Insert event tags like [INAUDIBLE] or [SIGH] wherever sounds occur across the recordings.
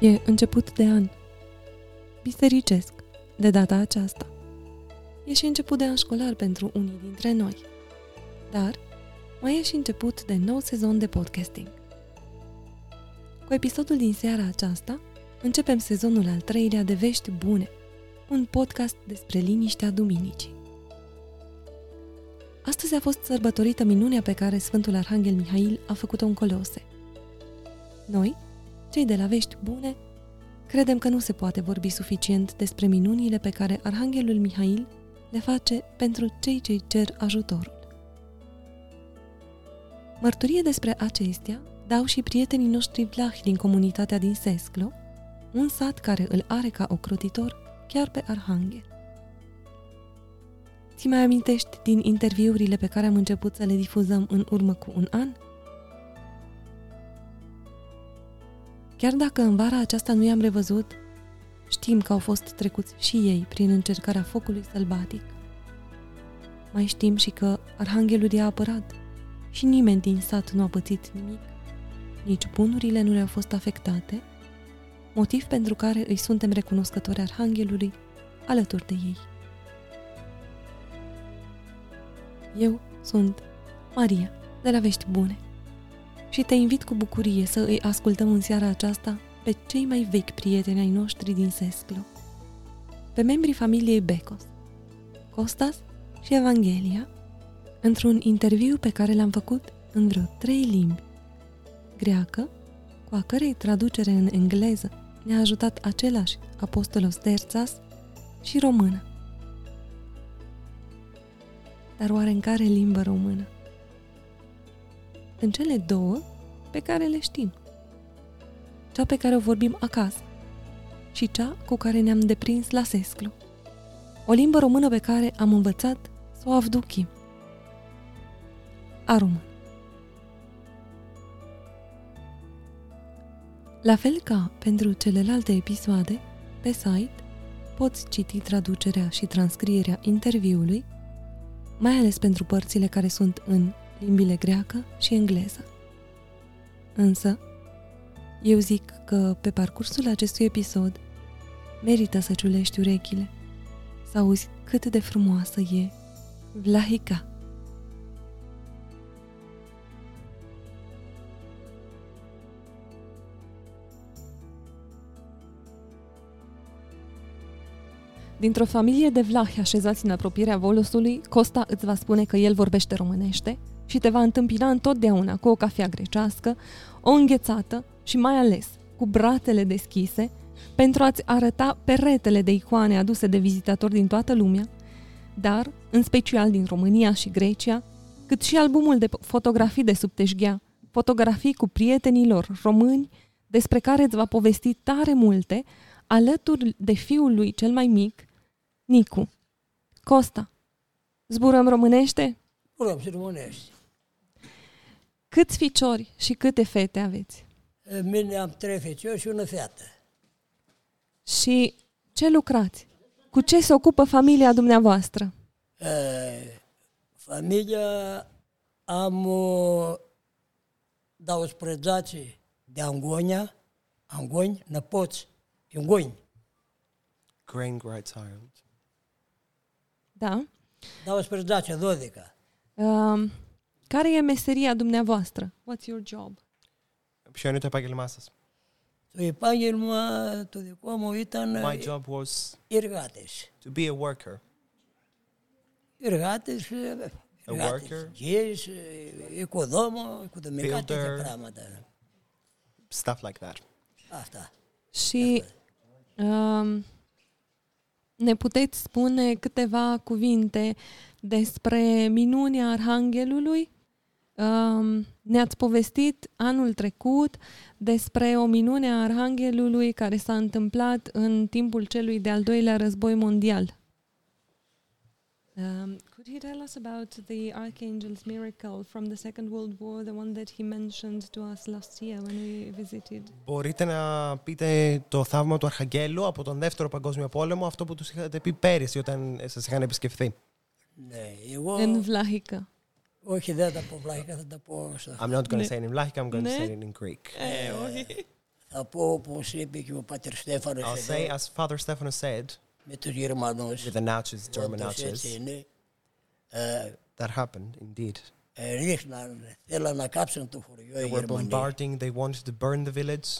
E început de an. Bisericesc, de data aceasta. E și început de an școlar pentru unii dintre noi. Dar mai e și început de nou sezon de podcasting. Cu episodul din seara aceasta, începem sezonul al treilea de Vești Bune, un podcast despre liniștea duminicii. Astăzi a fost sărbătorită minunea pe care Sfântul Arhanghel Mihail a făcut-o în Colose. Noi, cei de la Vești Bune, credem că nu se poate vorbi suficient despre minunile pe care Arhanghelul Mihail le face pentru cei ce cer ajutorul. Mărturie despre acestea dau și prietenii noștri vlahi din comunitatea din Sesclo, un sat care îl are ca ocrotitor chiar pe Arhanghel. Ți mai amintești din interviurile pe care am început să le difuzăm în urmă cu un an? Chiar dacă în vara aceasta nu i-am revăzut, știm că au fost trecuți și ei prin încercarea focului sălbatic. Mai știm și că Arhanghelul i-a apărat și nimeni din sat nu a pățit nimic, nici bunurile nu le-au fost afectate, motiv pentru care îi suntem recunoscători Arhanghelului alături de ei. Eu sunt Maria, de la Vești Bune și te invit cu bucurie să îi ascultăm în seara aceasta pe cei mai vechi prieteni ai noștri din Sesclo, pe membrii familiei Becos, Costas și Evanghelia, într-un interviu pe care l-am făcut în vreo trei limbi, greacă, cu a cărei traducere în engleză ne-a ajutat același apostolos Terțas, și română. Dar oare în care limbă română? În cele două pe care le știm. Cea pe care o vorbim acasă și cea cu care ne-am deprins la Sesclu. O limbă română pe care am învățat să o avduchim. A român. La fel ca pentru celelalte episoade, pe site poți citi traducerea și transcrierea interviului, mai ales pentru părțile care sunt în limbile greacă și engleză. Însă, eu zic că pe parcursul acestui episod merită să ciulești urechile, să auzi cât de frumoasă e Vlahica. Dintr-o familie de vlahi așezați în apropierea Volosului, Costa îți va spune că el vorbește românește și te va întâmpina întotdeauna cu o cafea grecească, o înghețată și mai ales cu brațele deschise pentru a-ți arăta peretele de icoane aduse de vizitatori din toată lumea, dar, în special din România și Grecia, cât și albumul de fotografii de subteșghea, fotografii cu prietenii lor români, despre care îți va povesti tare multe, alături de fiul lui cel mai mic, Nicu. Costa, zburăm românește? Zburăm și românești. Câți ficiori și câte fete aveți? Mine am trei ficiori și una fată. Și ce lucrați? Cu ce se ocupă familia dumneavoastră? E, familia am uh, 12 de angonia, angoni, năpoți, angoni. Grain Child. Da. 12, 12. Um, care e meseria dumneavoastră? What's your job? Și eu nu te pagelmasas. Tu e pagelma, tu de cum uitan... My job was... Irgates. To be a worker. Irgates, a worker, yes, economă, cu domnicate. Da. Stuff like that. Asta. Și um, ne puteți spune câteva cuvinte despre minunea Arhanghelului? Um, ne-ați povestit anul trecut despre o minune a Arhanghelului care s-a întâmplat în timpul celui de-al doilea război mondial. Um, could you tell us about the Archangel's miracle from the Second World War, the one that he mentioned to us last year when we visited? Μπορείτε να πείτε το θαύμα του Αρχαγγέλου από τον Δεύτερο Παγκόσμιο Πόλεμο, αυτό που τους είχατε πει πέρυσι όταν σας είχαν επισκεφθεί. Ναι, εγώ În Vlahica. όχι δεν θα τα πω βλάχικα, θα τα πω στα I'm not going Ναι. to say it in Vlahic, I'm going to Ναι. say it in Greek. Ε, όχι. Θα πω όπως είπε και ο Πάτερ Στέφανος I'll say, εδώ, as Father Stephanus said, με τους Γερμανούς. with the Nazis, German όντως έτσι Nazis, είναι. Ε, that happened indeed. ε, ρίχναν, θέλαν να κάψουν το χωριό οι They were Γερμανοί. bombarding, they wanted to burn the village,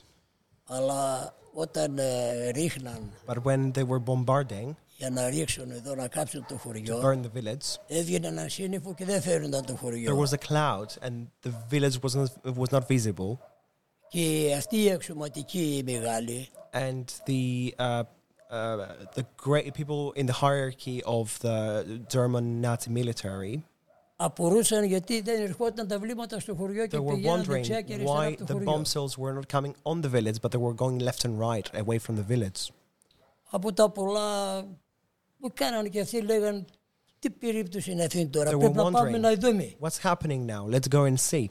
Αλλά όταν ε, ρίχναν but when they were bombarding για να ρίξουν εδώ να κάψουν το to χωριό, burn the village, έβγαινε ένα σύννεφο και δεν φέρνονταν το there χωριό. was a cloud and the village was not, was not visible. Και αυτή η αξιωματική η μεγάλη and the uh, uh, the great people in the hierarchy of the German Nazi military απορούσαν γιατί δεν ερχόταν τα βλήματα στο χωριό και they were πηγαίναν wondering δεξιά και αριστερά why από το the χωριό. bomb cells were not coming on the village but they were going left and right away from the village Από τα πολλά που κάνανε και αυτοί λέγαν τι περίπτωση είναι αυτή τώρα, They πρέπει were να πάμε wondering. να δούμε. what's happening now let's go and see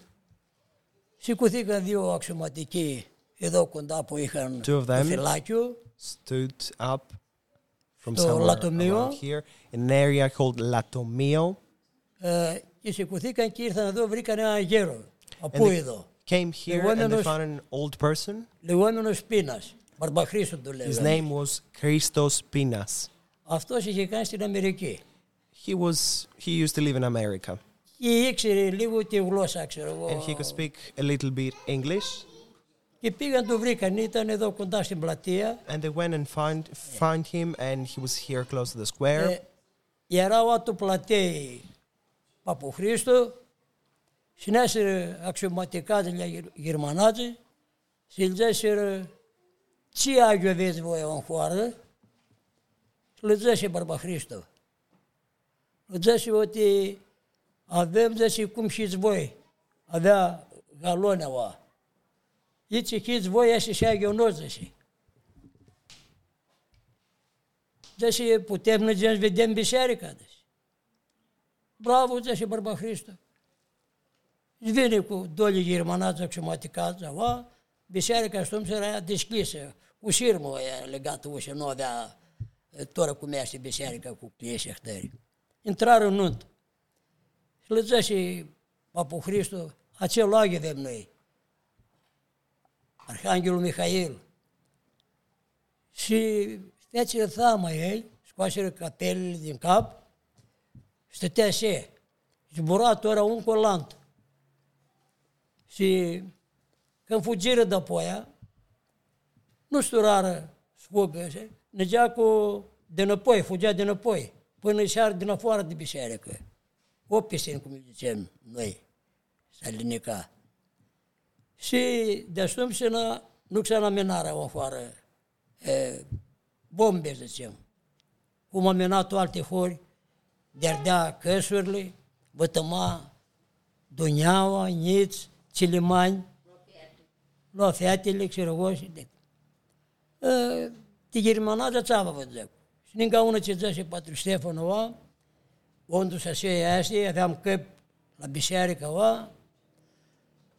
Σηκωθήκαν δύο αξιωματικοί εδώ κοντά που είχαν Two of το them. φυλάκιο stood up from Στο somewhere Λατομείο. around here in an area called Latomio ε, και σηκωθήκαν και ήρθαν εδώ, βρήκαν ένα γέρο. Από they- εδώ. came here and they Λεγόμενος- found an old person Λεγόμενος Πίνας. Μπαρμπαχρήστο το his λέγανε. name was Christos Pinas Αυτός είχε κάνει στην Αμερική. he was he used to live in America Και ήξερε λίγο τη γλώσσα, ξέρω εγώ. and he could speak a little bit English. Και πήγαν, τον βρήκαν, ήταν εδώ κοντά στην πλατεία. And they went and found, found him and he was here close to the square. Ε, ιεράωα του πλατέη Παποχριστού, συνέσυρε αξιωματικά δηλαδή Γερμανάτη, συνέσυρε τσι Άγιο Δίδυμο Εων Χουάρδε, λετζέσαι Παπαχρίστου. Λετζέσαι ότι αδέμ δεν σηκούμ χιτζβόη, αδέα γαλόνευα. Ицихиз воеше шаги нозеше. Деше потебна джен ведем бешери кадеш. Браво, деше Барба Христо. Zvine cu doli germanață și maticață, va, biserica stăm se era deschisă, cu șirmă e legată ușa, nu avea toră cum este biserica cu clieșe htări. Intrară în nunt. Și lăță și Papu Hristu, acel lag avem noi. Arhanghelul Mihail. Și stătea ce țama ei, scoaseră capelele din cap, stătea așa, zburat ora un colant. Și când fugiră de apoia, nu sturară scugă, negea cu de înapoi, fugea de înapoi, până și ar din afară de biserică. O pisin, cum zicem noi, s-a linicat. Și de atunci nu examinarea o afară e, bombe, să zicem. Cum am menat alte hori, de-ardea căsurile, bătăma, Duneaua, Niț, Cilimani, lua fetele, xerogoși. De, e, de germanada țava vă zic. Și ninca una ce zice Patru Ștefanova, unde să se iasă, aveam căp la biserică, va,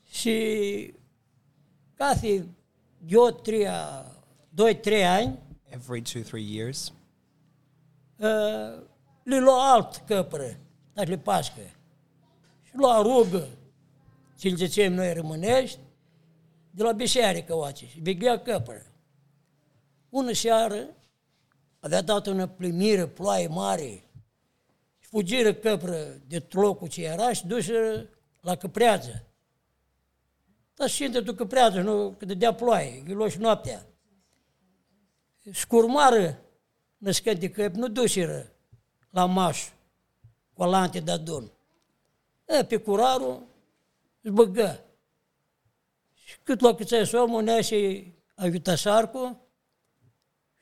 și κάθε δυο, τρία, δoi, trei ani, Every two three years, uh, le lua alt căpră, dar le pască. Și lua rugă, ce le zicem noi rămânești, de la biserică oace, și veglea căpră. Ună seară, avea dat o plimire, ploaie mare, și fugiră căpră de locul ce era și dușă la căpreață. Dar și tu căpreață, nu, că dădea ploaie, că și noaptea. Scurmară născând de căpi, nu dușiră la maș, cu alante de adun. E, pe curarul își băgă. Și cât la câțea somul nea și ajută sarcu,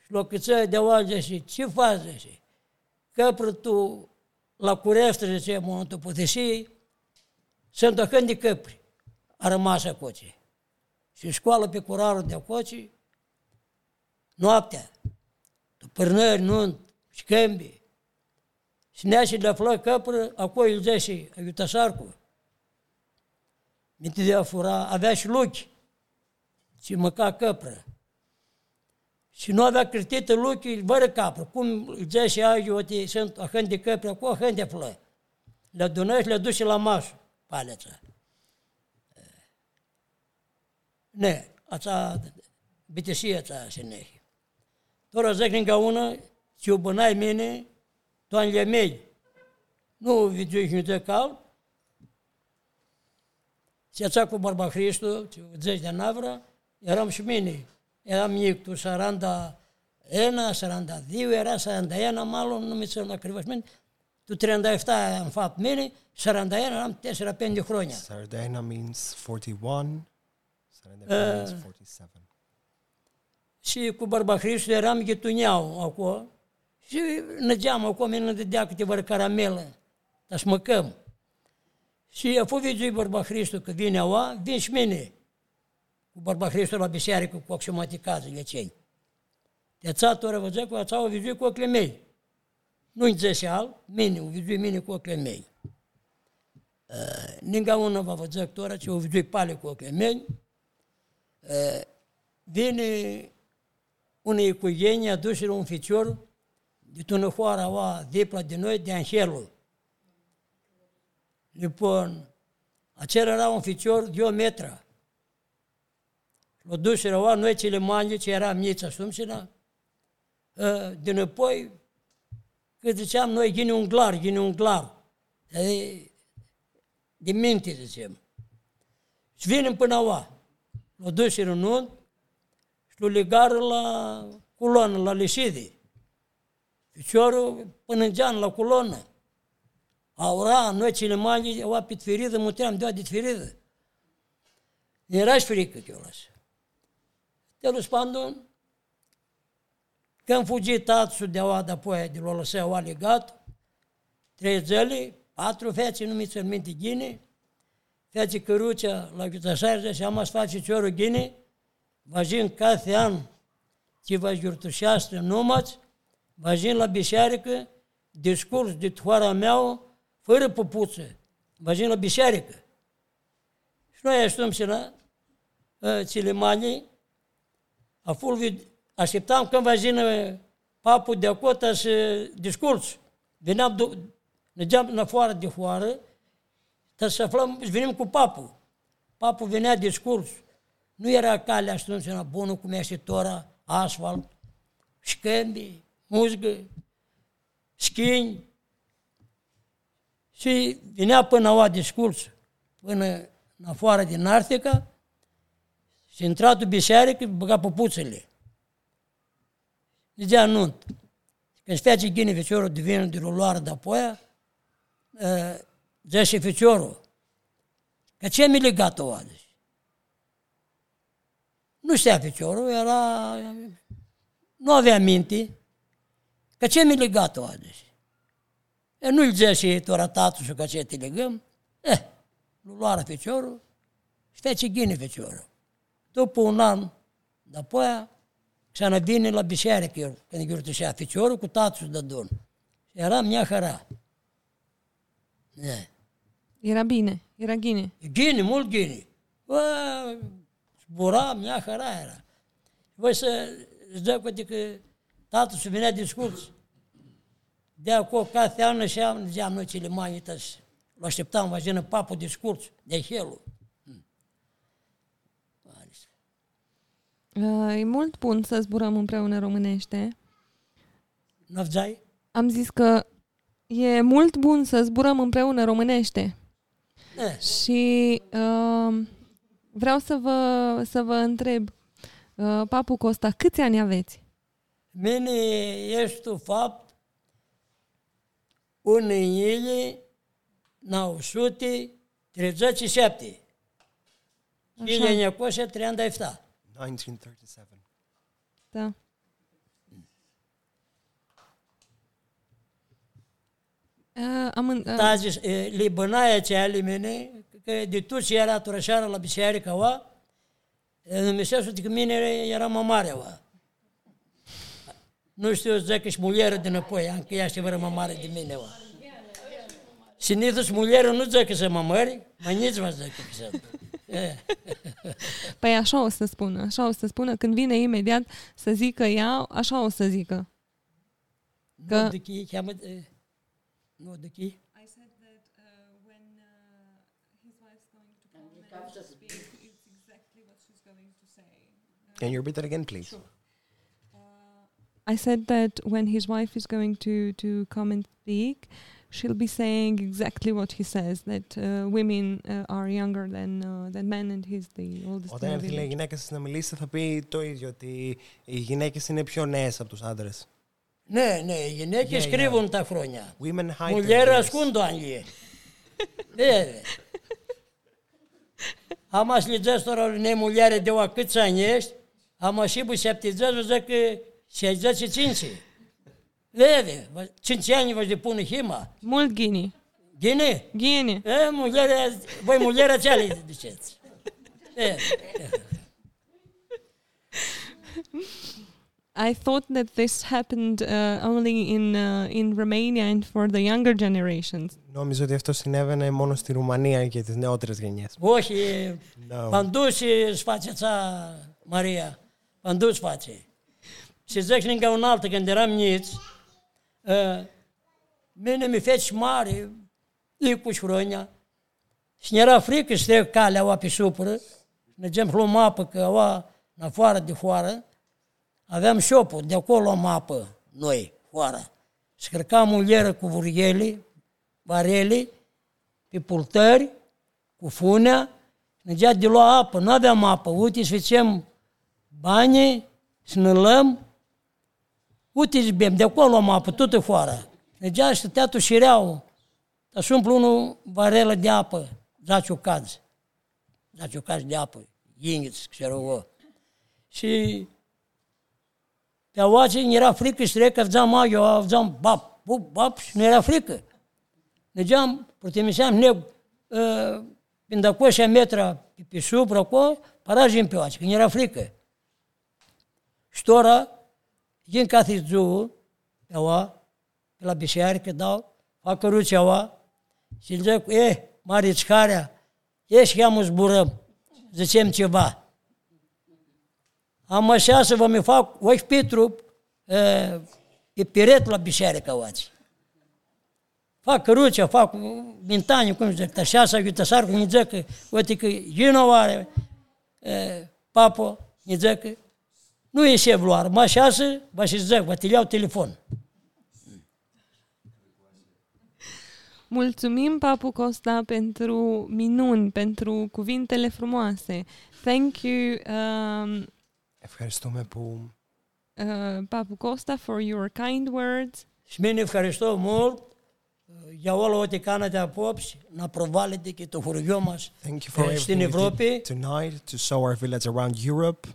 și la câțea de oalge și ce faci și căpră tu la cureastră, zice, în momentul puteșii, sunt dăcând de căpri, a rămas acoce. Și școală pe curarul de acoce, noaptea, pârnări, nunt, șcămbi. Și nea și de află căpră, acolo îl zice, ajută sarcu. Minte de a fura, avea și luchi. Și măca căpră. Și nu avea cârtită luchi, fără capră. Cum îl zice azi, uite, sunt ahând de căpră, acolo ahând de află. Le adună și le duce la mașă, paleța. Ne, ața bitesia ața se nehi. Tora zic ninga una, ci ubănai mine, toanele mei. Nu vidiu și de cal. Și ața cu barba Hristu, zeci de navra, eram și mine. Eram mic, tu saranda ena, saranda diu, era saranda ena, malo, nu mi se la crivașment, tu 37 am fapt mine, saranda ena, am tesera pendi hronia. Sardana means 41. Sardana means 47. Și cu barba Hristu eram ghituneau acolo și năgeam acolo, mi dădea câteva caramelă, dar să măcăm. Și a fost vizui barba Hristu că vine aua, vin și mine cu barba Hristu la biserică cu axiomaticazele cei. De ața tora văză cu ața o vizui cu ochile mei. Nu-i zeseal, mine, o vizui mine cu ochile mei. Uh, ninga una va văză tora, ce o vizui pale cu ochile mei. Uh, vine unei cuieni adușeră un ficior de tunăhoara oa depla de noi de anhelul. Le pun, acela era un ficior de o metră. L-o dușeră oa noi cele mani, ce era mița sumsina, din apoi, că ziceam noi, ghine un glar, ghine un glar. De, de minte, zicem. Și vinem până oa. L-o dușeră în unt, și legară la culoană, la leșide. Piciorul până în gean, la colonă. Aura, noi cele mari, au pe feridă, muteam de de feridă. Era și frică că eu las. Te lu spandun, când fugi tatăl de oada apoi de l-o lăsa oa legat, trei zile, patru fete, nu mi ți minte ghine, fete cărucea la Ghiutașarja și am face ciorul ghine, văzând κάθε an ce vă jurtușească numați, văzând la biserică, discurs de toara mea, fără pupuță, văzând la biserică. Și noi așteptăm și la uh, cele mani, a fulvi, așteptam când văzând papul de acolo să discurs. Veneam, mergeam în afară de hoară, să aflăm, venim cu papul. Papul venea discurs. Nu era calea atunci era bună cum este tora, asfalt, șcămbi, muzică, schini. Și vinea până la discurs, până în afară din Artica, și intrat în biserică, băga pupuțele. Zicea nunt. Când se face ghine feciorul de vină de ruloară de apoi, zice feciorul, că ce mi legat o adă? Nu știa piciorul, era... Nu avea minte. Că ce mi legat-o adus? E nu-i zicea și tora tatăl și că ce te legăm. Eh, nu luară piciorul și face ghine piciorul. După un an, după și ana vine la biserică, când ghiurtușea piciorul cu tatăl de dun. Și era mea hăra. Eh. Era bine, era ghine. Ghine, mult ghine. Bă, zbura, mea hăra era. Voi să îți dă cu că tatăl și venea discurs. De acolo, ca teană și am, ziceam noi cele mai tăși. L așteptam, vă zină, papul discurs, de helul. Hmm. E mult bun să zburăm împreună românește. Navzai? Am zis că e mult bun să zburăm împreună românește. Eh. Și uh, Vreau să vă, să vă întreb, uh, Papu Costa, câți ani aveți? Mine ești fapt în ele 937. Ile necoșe 37. 1937. Da. Am în, uh... Da, zis, libănaia ce ale mine, că de tot ce era turășară la biserică, oa, Dumnezeu că mine era mare, oa. Nu știu, zic și mulieră din apoi, am că ea și vără mare de mine, oa. Și nici mulieră nu zic că să mă mări, mai nici vă zic că să [LAUGHS] Păi așa o să spună, așa o să spună, când vine imediat să zică ea, așa o să zică. Că... Nu, de chi, cheamă, nu, de chi. Can you repeat that again, please? I said that when his wife is going to, to come and speak, she'll be saying exactly what he says that uh, women uh, are younger than uh, than men and he's the oldest in Όταν the έρθει λέει, η village. γυναίκα σας να μιλήσει θα πει το ίδιο, ότι οι γυναίκες είναι πιο νέες από τους άντρες. Ναι, ναι, οι γυναίκες yeah, κρύβουν τα χρόνια. Μουλιέρα ασκούν το άγγιε. Άμα σλιτζέ τώρα ναι, μουλιάρε δε ουακίτσανιε, άμα σίπου σε απτιτζέ, βαζέ και σε τζέ σε τσίντσι. Βέβαια, τσιντσιάνι βαζε πούνε χήμα. Μουλτ γκίνι. Γκίνι. Γκίνι. Ε, μουλιάρα, βοη μουλιάρα τσάλι τσέτσι. I thought that this happened uh, only in uh, in Romania and for the younger generations. Νόμιζα ότι αυτό συνέβαινε μόνο στη Ρουμανία για τις νεότερες γενιές. όχι, No. Pându și faceța, Maria, pându și face. Și zic și încă un altă, când eram niți, uh, mine mi feci mare, e cu șuronia, și ne era frică să trec calea Aveam șopul, de acolo luam apă, noi, foara. Și cărcam ulieră cu vurghele, barele, pe pultări, cu funea, mergea de lua apă, nu aveam apă, uite și facem bani, și ne luăm, uite și bem, de acolo luam apă, toată foara. Mergea și stătea tușireau, dar și umplu unul barelă de apă, zaci o caz, zaci o caz de apă, inghiți, și rău. Și pe aoace nu era frică și trec, aveam mai, eu aveam bap, bup, bap și nu era frică. Mergeam, părtimiseam neg, uh, când acolo și metra pe, pe supra acolo, parajim pe oace, că nu era frică. Și tora, din catizul, pe oa, pe la biserică dau, fac căruțe oa, și zic, e, mare țcarea, ieși că am zburăm, zicem ceva. Am așa să vă mi fac ochi Petru e, pe peret la biserică oați. Fac căruțea, fac mintani, cum zic, așa să uite sar cu nițecă, uite că gino are e, papă, nițecă, nu e șef luar, mă așa să, vă și zic, vă te iau telefon. Mulțumim, Papu Costa, pentru minuni, pentru cuvintele frumoase. Thank you, um, Ευχαριστούμε που uh, Papu Costa, for your kind words. Și mine ευχαριστώ mult, για όλα ό,τι κάνατε απόψε, να προβάλλετε και το χωριό μας Thank you for ε, στην everything you Ευρώπη. did tonight to show our village around Europe.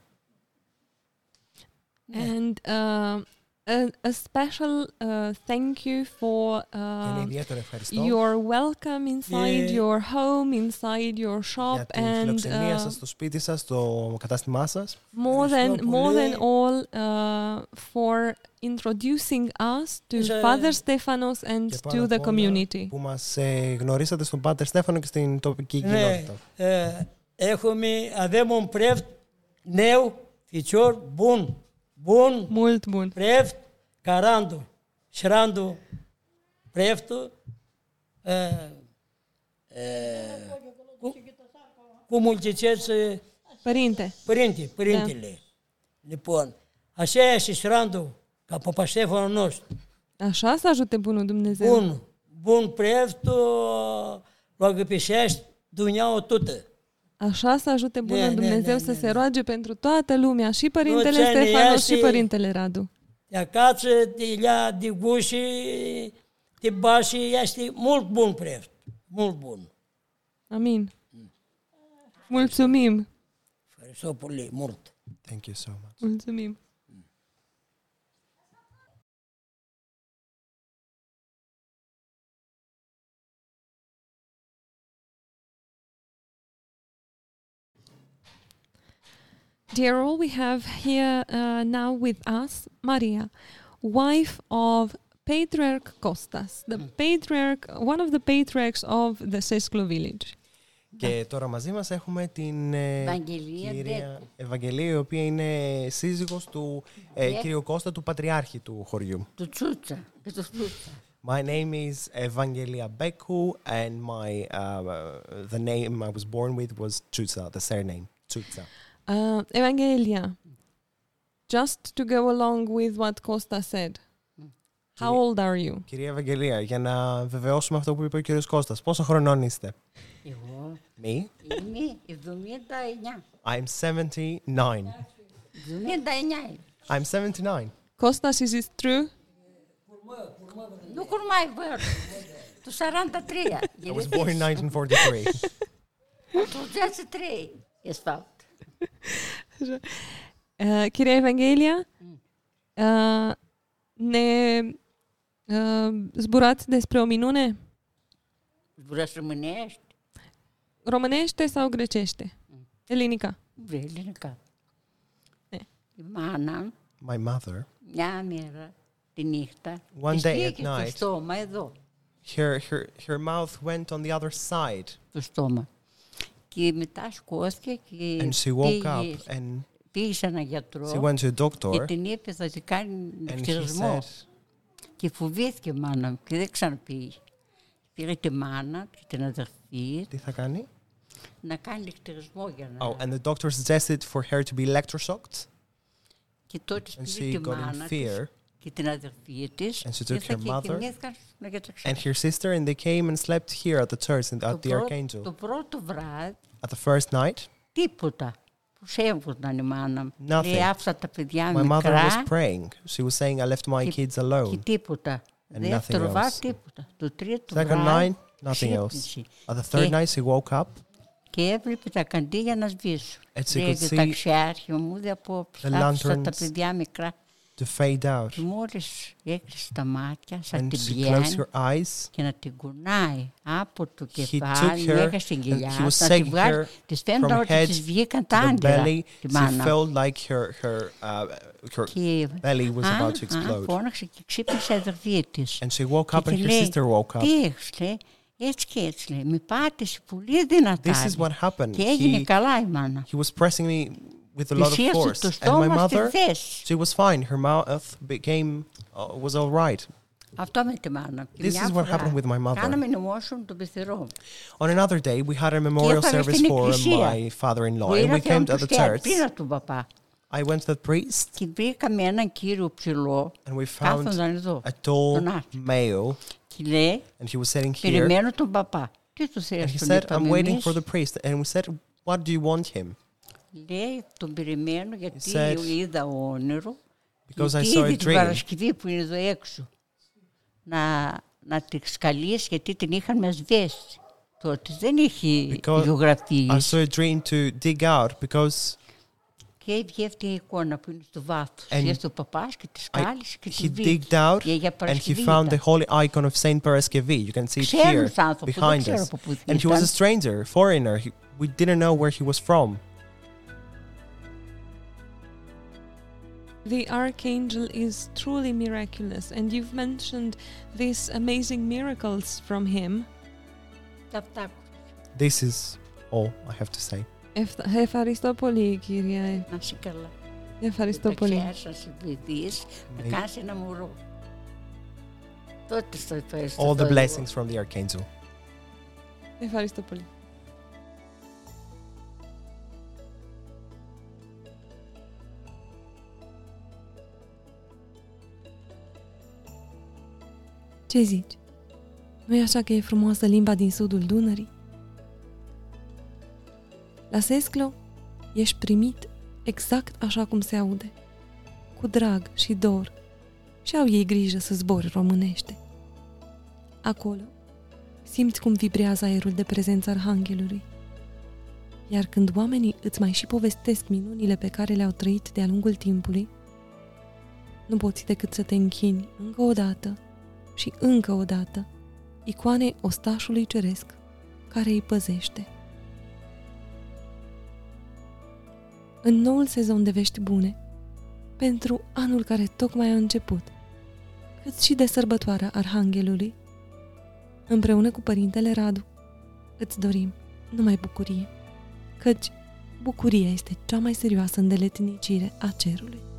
And uh, a, a special uh, thank you for Και ένα uh, ιδιαίτερο ευχαριστώ your welcome inside Yeah. your home, inside your shop, για την and φιλοξενία uh, σας στο σπίτι σας, στο κατάστημά σας. more than Ευχαριστώ more than πολύ. all uh, for introducing us to Is, uh, Father Stephanos and Και to πάνω the απ' όλα community. Που μας ε, γνωρίσατε στον Πάτερ Στέφανο και στην τοπική Ναι, κοινότητα. ε, έχουμε, avem un preft neu, ficior, Bun, bun, Mult bun. preft, ca randul. Și randul, preftul, e, e, cu, cum îl ziceți, e, Părinte, părinte, părintele, Lipon. Așa e și randul, ca Papa Ștefanul nostru. așa să ajute bunul Dumnezeu. Bun, bun preftul, rogăpișești, Dumnezeu tută. Așa să ajute bunul Ne, ne, Dumnezeu ne, să ne, se ne. roage pentru toată lumea, și Părintele ce ne Stefanos și iese- Părintele Radu. De acasă, de ia, de guși, de bași, este mult bun preft. Mult bun. Amin. Mulțumim. Fără mult. Thank you so much. Mulțumim. Dear all, we have here uh, now with us Maria, wife of Patriarch Kostas, the patriarch, one of the patriarchs of the Sesklo village. Και τώρα μαζί μας έχουμε την ε, Ευαγγελία κυρία Ευαγγελία, η οποία είναι σύζυγος του ε, Ναι. κύριου Κώστα, του πατριάρχη του χωριού. Του Τσούτσα. Και του Τσούτσα. My name is Evangelia Beku and my uh, the name I was born with was Chutsa, the surname Țuța. Uh, Evanghelia, just to go along with what Costa said, how old are you? Κυρία Ευαγγελία, για να βεβαιώσουμε αυτό που είπε ο κύριος Κώστας, πόσο χρονών είστε? Εγώ Me? είμαι 79. I'm 79. 79. I'm 79. Costas, is it true? Nu curmai văr. Tu 43. I was born in 1943. Tu 23. Ești fapt. Uh, Chiria Evanghelia, uh, ne uh, zburați despre o minune? Vreau să rămânești? Românește sau grecește? Elinica. Vrei în cap. E. Mana, My mother, μια μέρα τη νύχτα, One της day πήγε at στο night. στόμα εδώ, her, her, her mouth went on the other side. το στόμα. Και μετά σκόθηκε και And she woke πήγε, up and πήγε σε έναν she γιατρό went to a και doctor την είπε θα τη κάνει and he χειρισμό. said, Και φοβήθηκε η μάνα μου και δεν ξαναπήγε. Πήρε τη μάνα και την αδερφή τι θα κάνει; να κάνει λεκτηρισμό για να... Oh, and the doctor suggested for her to be electroshocked. Και τότε And πήρε she τη got in μάνα της fear. και την αδερφή της And she και took ήρθαν her και mother κοιμήθηκαν στο για τα And her sister, and they came and slept here at the church and at Το the πρώτο- Archangel. Το πρώτο βράδυ At the first night, τίποτα. Πώς έβγαιναν η μάνα μου. Nothing. Λέει άφησα τα παιδιά my mother μικρά was praying. She was saying, I left my και, kids και alone. τίποτα. And Δεύτερο nothing βράδυ else. τίποτα. Το τρίτο Second βράδυ night, nothing else. ξύπνησε At the third Και- night, she woke up και έβλεπε τα καντήλια να σβήσουν. and she Λέει could το see ταξιάρχιο μου, δεν απόψε. the Άφησα τα lanterns παιδιά μικρά. to fade out. Και μόλις έκλεισε τα μάτια, σαν And την she closed πιάνει her eyes. και να την κουνάει από το took κεφάλι her μέχρι στην and κοιλιά, he was να την taking βγάλει. her Της φαίνονταν from ότι head της βγήκαν To τα the άντερα belly, τη she μάνα. felt like her her uh, her Και belly was α, about to α, explode. φώναξε και ξύπνησε η αδερφή της. And she woke Και up and τη her λέει, sister woke up. Τι έχεις, λέει, έτσι και έτσι, λέει, με πάτησε πολύ δυνατά. This is λέει. what happened. Και έγινε He, καλά η μάνα. he was pressing me with a lot of force. And my mother, she was fine. Her mouth became uh, was all right. This is what happened with my mother. On another day, we had a memorial service for my father-in-law, and we came to the church. I went to the priest. And we found a tall male. And he was sitting here. And he said, I'm waiting for the priest. And we said, What do you want him? Λέει, τον περιμένω γιατί said, είδα όνειρο. Because I γιατί saw a είδε την dream. Παρασκευή που είναι εδώ έξω. Να, να τη σκαλίσει γιατί την είχαν με σβέσει. Τότε δεν είχε Because βιογραφίες. I saw a dream to dig out because Και έβγε αυτή η εικόνα που είναι στο βάθος. And Ήρθε ο παπάς και τη I, σκάλισε και τη he βρήκε. digged out Και για and he Παρασκευή found the ήταν. holy icon of Saint Paraskevi. You can see it Ξέρω here τους άνθρωπους, δεν behind ξέρω us. από πού And he was a ήταν. stranger, foreigner. He, we didn't know where he was from. The archangel is truly miraculous, and you've mentioned these amazing miracles from him. Αυτά This is all I have to say. Εφ- Ευχαριστώ πολύ, κύριε. να είσαι καλά. Ευχαριστώ Να πολύ. ξέρεις να σε βοηθείς, να May κάνεις ένα μωρό. Τότε στο ευχαριστώ. all the εγώ. blessings from the Archangel. Ευχαριστώ πολύ. Ce zici? nu e așa că e frumoasă limba din sudul Dunării? La Sesclo ești primit exact așa cum se aude, cu drag și dor, și au ei grijă să zbori românește. Acolo, simți cum vibrează aerul de prezența Arhanghelului. Iar când oamenii îți mai și povestesc minunile pe care le-au trăit de-a lungul timpului, nu poți decât să te închini încă o dată și încă o dată icoanei ostașului ceresc care îi păzește. În noul sezon de vești bune, pentru anul care tocmai a început, cât și de sărbătoarea Arhanghelului, împreună cu Părintele Radu, îți dorim numai bucurie, căci bucuria este cea mai serioasă îndeletnicire a cerului.